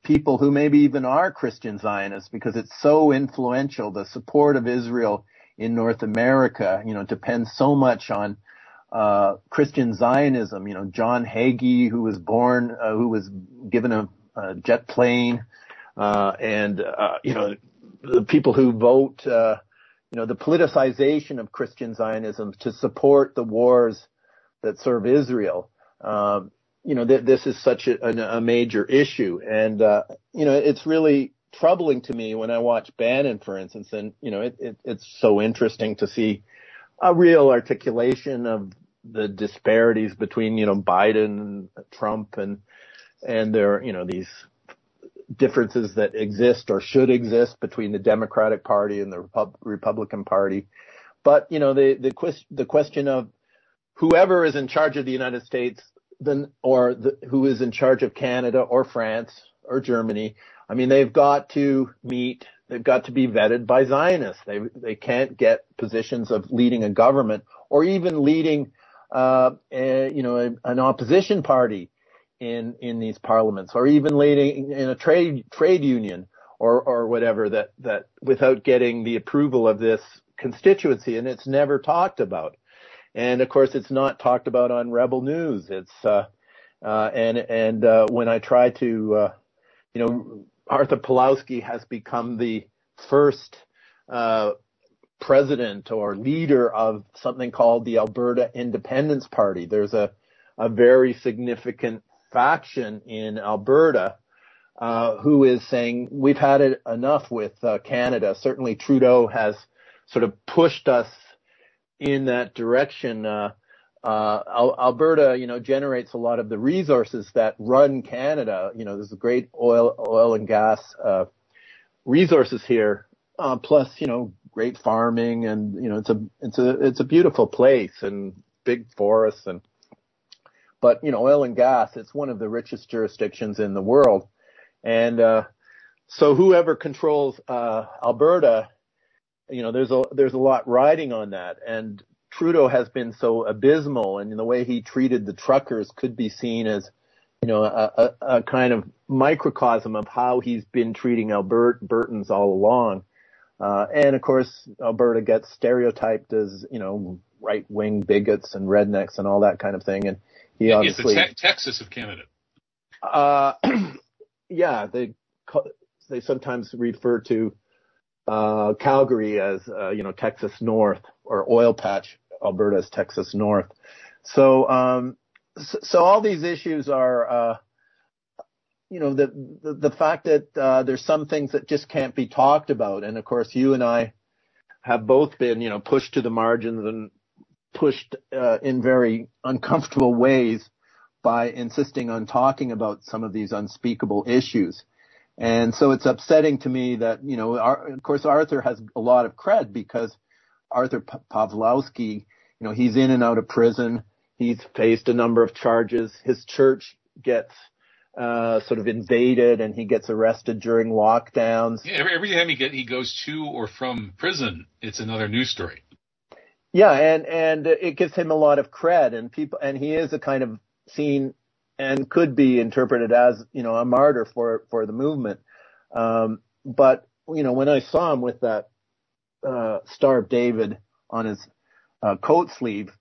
people who maybe even are Christian Zionists because it's so influential, the support of Israel in North America, you know, depends so much on uh, Christian Zionism. You know, John Hagee, who was born, uh, who was given a, a jet plane, uh, and uh, you know, the people who vote, uh, you know, the politicization of Christian Zionism to support the wars that serve Israel. Um, you know, th- this is such a, a major issue, and uh, you know, it's really troubling to me when I watch Bannon, for instance, and you know, it, it, it's so interesting to see a real articulation of the disparities between you know Biden and Trump and and there you know these differences that exist or should exist between the Democratic Party and the Repub- Republican Party. But you know the the, quest- the question of whoever is in charge of the United States then or the, who is in charge of Canada or France or Germany I mean, they've got to meet, they've got to be vetted by Zionists. They, they can't get positions of leading a government or even leading, uh, a, you know, a, an opposition party in, in these parliaments or even leading in a trade, trade union or, or whatever that, that without getting the approval of this constituency. And it's never talked about. And of course, it's not talked about on Rebel News. It's, uh, uh, and, and, uh, when I try to, uh, you know, Arthur Pawlowski has become the first uh, president or leader of something called the Alberta Independence Party. There's a, a very significant faction in Alberta uh, who is saying we've had it enough with uh, Canada. Certainly, Trudeau has sort of pushed us in that direction. Uh, uh, Alberta, you know, generates a lot of the resources that run Canada. You know, there's a great oil, oil and gas, uh, resources here. Uh, plus, you know, great farming and, you know, it's a, it's a, it's a beautiful place and big forests and, but you know, oil and gas, it's one of the richest jurisdictions in the world. And, uh, so whoever controls, uh, Alberta, you know, there's a, there's a lot riding on that. And Trudeau has been so abysmal and the way he treated the truckers could be seen as, you know, a, a, a kind of microcosm of how he's been treating Albertans all along. Uh, and of course, Alberta gets stereotyped as, you know, right wing bigots and rednecks and all that kind of thing. And he obviously. It's the te- Texas of Canada. Uh, yeah, they, they sometimes refer to, uh, Calgary as, uh, you know, Texas North or oil patch Alberta as Texas North. So, um, so, so all these issues are, uh, you know, the, the, the fact that, uh, there's some things that just can't be talked about. And of course, you and I have both been, you know, pushed to the margins and pushed, uh, in very uncomfortable ways by insisting on talking about some of these unspeakable issues. And so it's upsetting to me that, you know, our, of course, Arthur has a lot of cred because Arthur Pawlowski, you know, he's in and out of prison. He's faced a number of charges. His church gets uh, sort of invaded and he gets arrested during lockdowns. Yeah, every, every time he get he goes to or from prison, it's another news story. Yeah, and and it gives him a lot of cred, and people, and he is a kind of seen and could be interpreted as you know a martyr for for the movement. Um, but you know, when I saw him with that uh, Star of David on his uh, coat sleeve,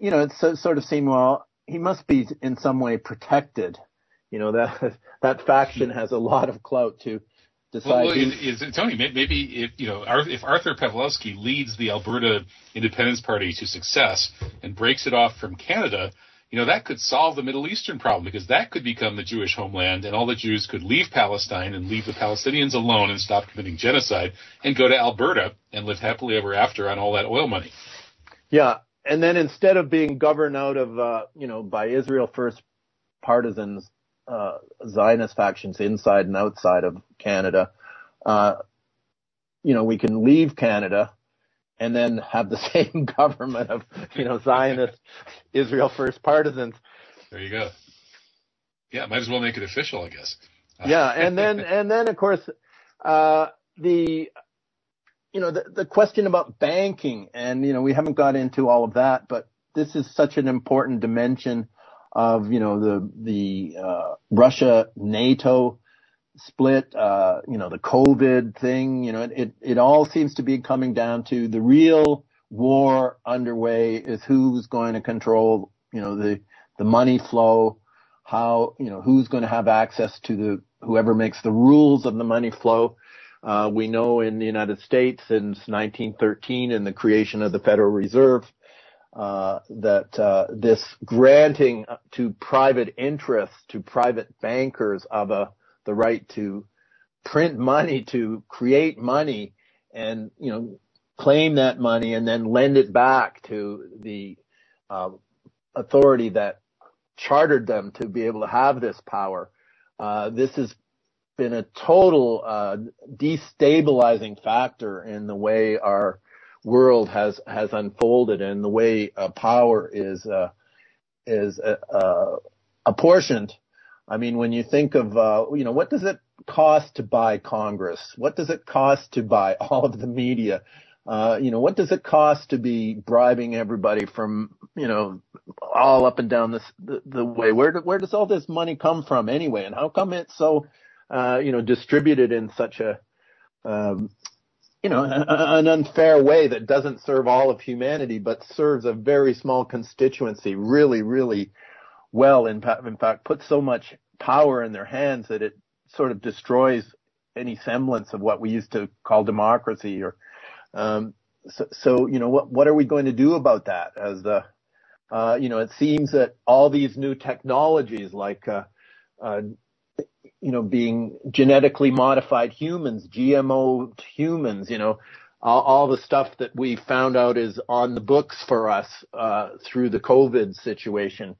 you know, it sort of seemed well he must be in some way protected. You know that that faction has a lot of clout to decide. Well, well is, is, Tony, maybe if you know if Arthur Pawlowski leads the Alberta Independence Party to success and breaks it off from Canada, you know, that could solve the Middle Eastern problem because that could become the Jewish homeland and all the Jews could leave Palestine and leave the Palestinians alone and stop committing genocide and go to Alberta and live happily ever after on all that oil money. Yeah. And then instead of being governed out of, uh, you know, by Israel first partisans, uh, Zionist factions inside and outside of Canada, uh, you know, we can leave Canada and then have the same government of, you know, Zionist Israel first partisans. There you go. Yeah, might as well make it official, I guess. yeah, and then and then of course uh, the you know the, the question about banking, and you know we haven't got into all of that, but this is such an important dimension of you know the the uh, Russia NATO split, uh, you know, the COVID thing, you know, it, it all seems to be coming down to the real war underway is who's going to control, you know, the, the money flow, how, you know, who's going to have access to the, whoever makes the rules of the money flow. Uh, we know in the United States since 1913 and the creation of the Federal Reserve, uh, that uh, this granting to private interests, to private bankers of a the right to print money, to create money and, you know, claim that money and then lend it back to the uh, authority that chartered them to be able to have this power. Uh, this has been a total uh, destabilizing factor in the way our world has has unfolded and the way uh, power is uh, is uh, apportioned I mean, when you think of, uh, you know, what does it cost to buy Congress? What does it cost to buy all of the media? Uh, you know, what does it cost to be bribing everybody from, you know, all up and down this, the, the way? Where, do, where does all this money come from anyway? And how come it's so, uh, you know, distributed in such a, um, you know, an unfair way that doesn't serve all of humanity, but serves a very small constituency really, really well, in, in fact, put so much power in their hands that it sort of destroys any semblance of what we used to call democracy or, um, so, so, you know, what, what are we going to do about that as the, uh, you know, it seems that all these new technologies like, uh, uh, you know, being genetically modified humans, GMO humans, you know, all, all, the stuff that we found out is on the books for us, uh, through the COVID situation.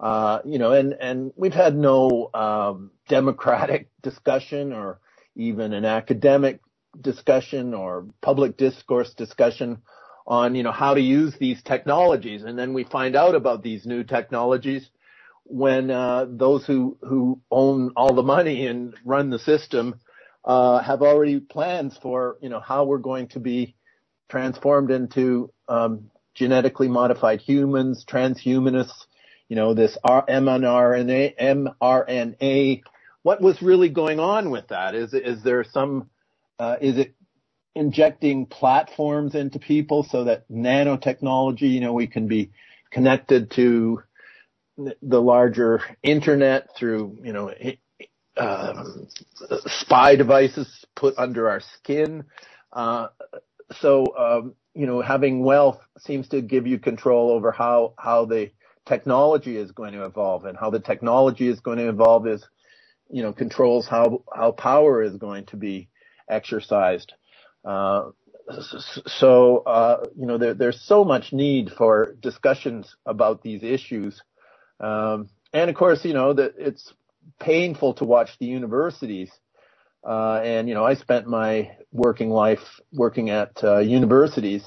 Uh, you know, and, and we've had no, um, democratic discussion or even an academic discussion or public discourse discussion on, you know, how to use these technologies. And then we find out about these new technologies when uh, those who who own all the money and run the system uh, have already plans for you know how we're going to be transformed into um, genetically modified humans, transhumanists. You know this mRNA, mRNA. What was really going on with that? Is is there some? Uh, is it injecting platforms into people so that nanotechnology, you know, we can be connected to the larger internet through, you know, uh, spy devices put under our skin. Uh, so, um, you know, having wealth seems to give you control over how, how the technology is going to evolve and how the technology is going to evolve is, you know, controls how, how power is going to be exercised. Uh, so, uh, you know, there, there's so much need for discussions about these issues. Um, and of course, you know, that it's painful to watch the universities. Uh, and, you know, I spent my working life working at uh, universities,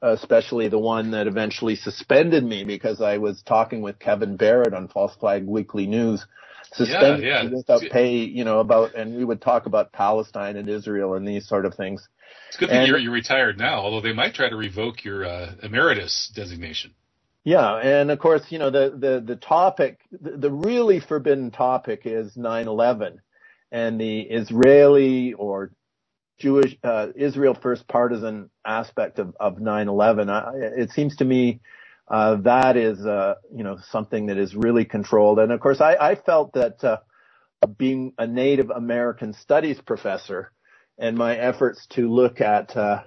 especially the one that eventually suspended me because I was talking with Kevin Barrett on False Flag Weekly News, suspended yeah, yeah. without pay, you know, about, and we would talk about Palestine and Israel and these sort of things. It's good that you're, you're retired now, although they might try to revoke your uh, emeritus designation. Yeah, and of course, you know, the, the, the topic, the, the really forbidden topic is 9-11 and the Israeli or Jewish, uh, Israel first partisan aspect of, of 9-11. it seems to me, uh, that is, uh, you know, something that is really controlled. And of course, I, I felt that, uh, being a Native American studies professor and my efforts to look at, uh,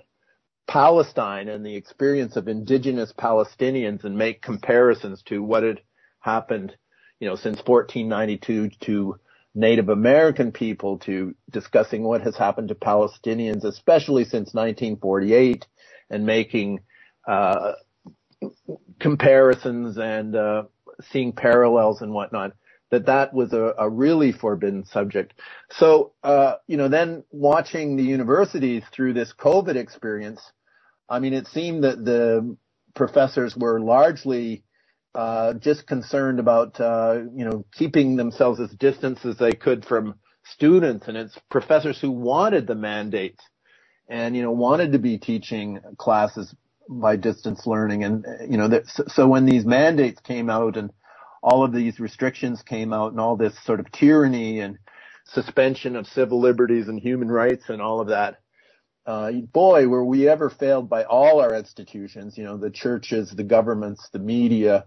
Palestine and the experience of indigenous Palestinians and make comparisons to what had happened, you know, since 1492 to Native American people to discussing what has happened to Palestinians, especially since 1948 and making, uh, comparisons and, uh, seeing parallels and whatnot that that was a, a really forbidden subject. So, uh, you know, then watching the universities through this COVID experience, I mean, it seemed that the professors were largely uh, just concerned about, uh, you know, keeping themselves as distant as they could from students, and it's professors who wanted the mandates and you know wanted to be teaching classes by distance learning, and you know, that, so when these mandates came out and all of these restrictions came out and all this sort of tyranny and suspension of civil liberties and human rights and all of that. Uh, boy, were we ever failed by all our institutions, you know, the churches, the governments, the media,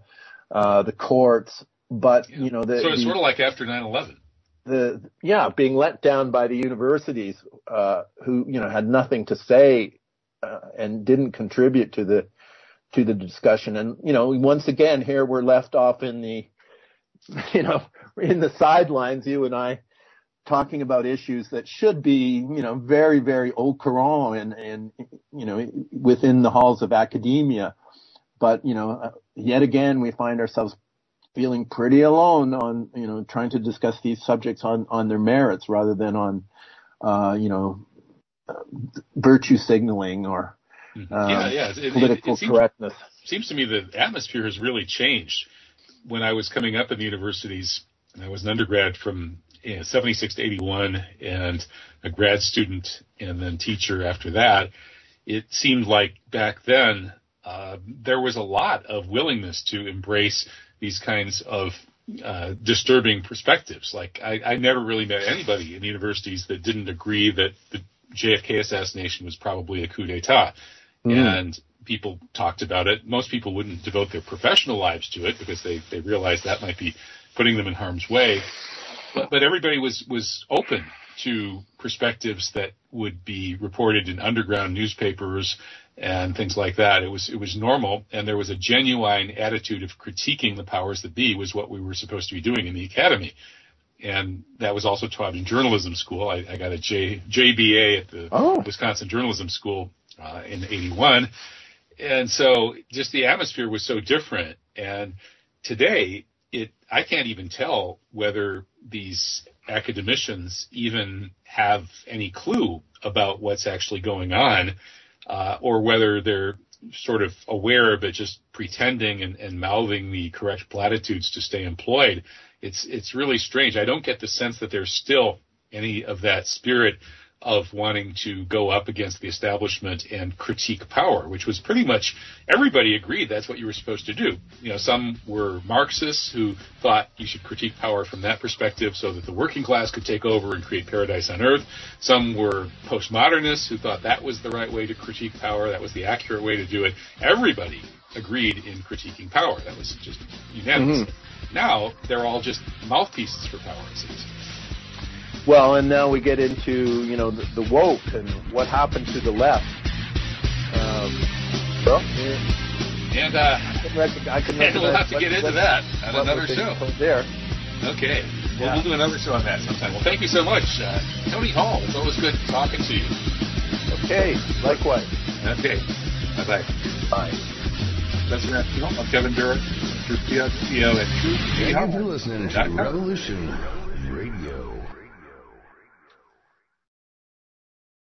uh, the courts, but, yeah. you know, the, so it's the, sort of like after 9-11. The, yeah, being let down by the universities, uh, who, you know, had nothing to say, uh, and didn't contribute to the, to the discussion. And, you know, once again, here we're left off in the, you know, in the sidelines, you and I talking about issues that should be, you know, very, very au courant and, and, you know, within the halls of academia. But, you know, yet again, we find ourselves feeling pretty alone on, you know, trying to discuss these subjects on, on their merits rather than on, uh, you know, uh, virtue signaling or, Mm-hmm. Uh, yeah, yeah. It, political it, it seems, correctness. Seems to me the atmosphere has really changed. When I was coming up in the universities, I was an undergrad from know, 76 to 81 and a grad student and then teacher after that. It seemed like back then uh, there was a lot of willingness to embrace these kinds of uh, disturbing perspectives. Like I, I never really met anybody in universities that didn't agree that the JFK assassination was probably a coup d'état. Mm. And people talked about it. Most people wouldn't devote their professional lives to it because they, they realized that might be putting them in harm's way. But, but everybody was, was open to perspectives that would be reported in underground newspapers and things like that. It was it was normal, and there was a genuine attitude of critiquing the powers that be was what we were supposed to be doing in the academy, and that was also taught in journalism school. I, I got a J, JBA at the oh. Wisconsin Journalism School uh, in 81. And so just the atmosphere was so different. And today it, I can't even tell whether these academicians even have any clue about what's actually going on, uh, or whether they're sort of aware but just pretending and, and mouthing the correct platitudes to stay employed. It's it's really strange. I don't get the sense that there's still any of that spirit of wanting to go up against the establishment and critique power, which was pretty much everybody agreed that's what you were supposed to do. You know, some were Marxists who thought you should critique power from that perspective so that the working class could take over and create paradise on earth. Some were postmodernists who thought that was the right way to critique power, that was the accurate way to do it. Everybody agreed in critiquing power. That was just unanimous. Mm-hmm. Now they're all just mouthpieces for power, it seems. Well, and now we get into you know the, the woke and what happened to the left. Um, well, yeah. and uh, I can, rec- I can and we'll have to get into that on another show. There. Okay. Yeah. We'll, we'll, do another show on that sometime. Well, thank you so much, uh, Tony Hall. It's always good talking to you. Okay. Likewise. Okay. Bye bye. Bye. That's an I'm Kevin Barrett. True and True. You're listening to Revolution Radio.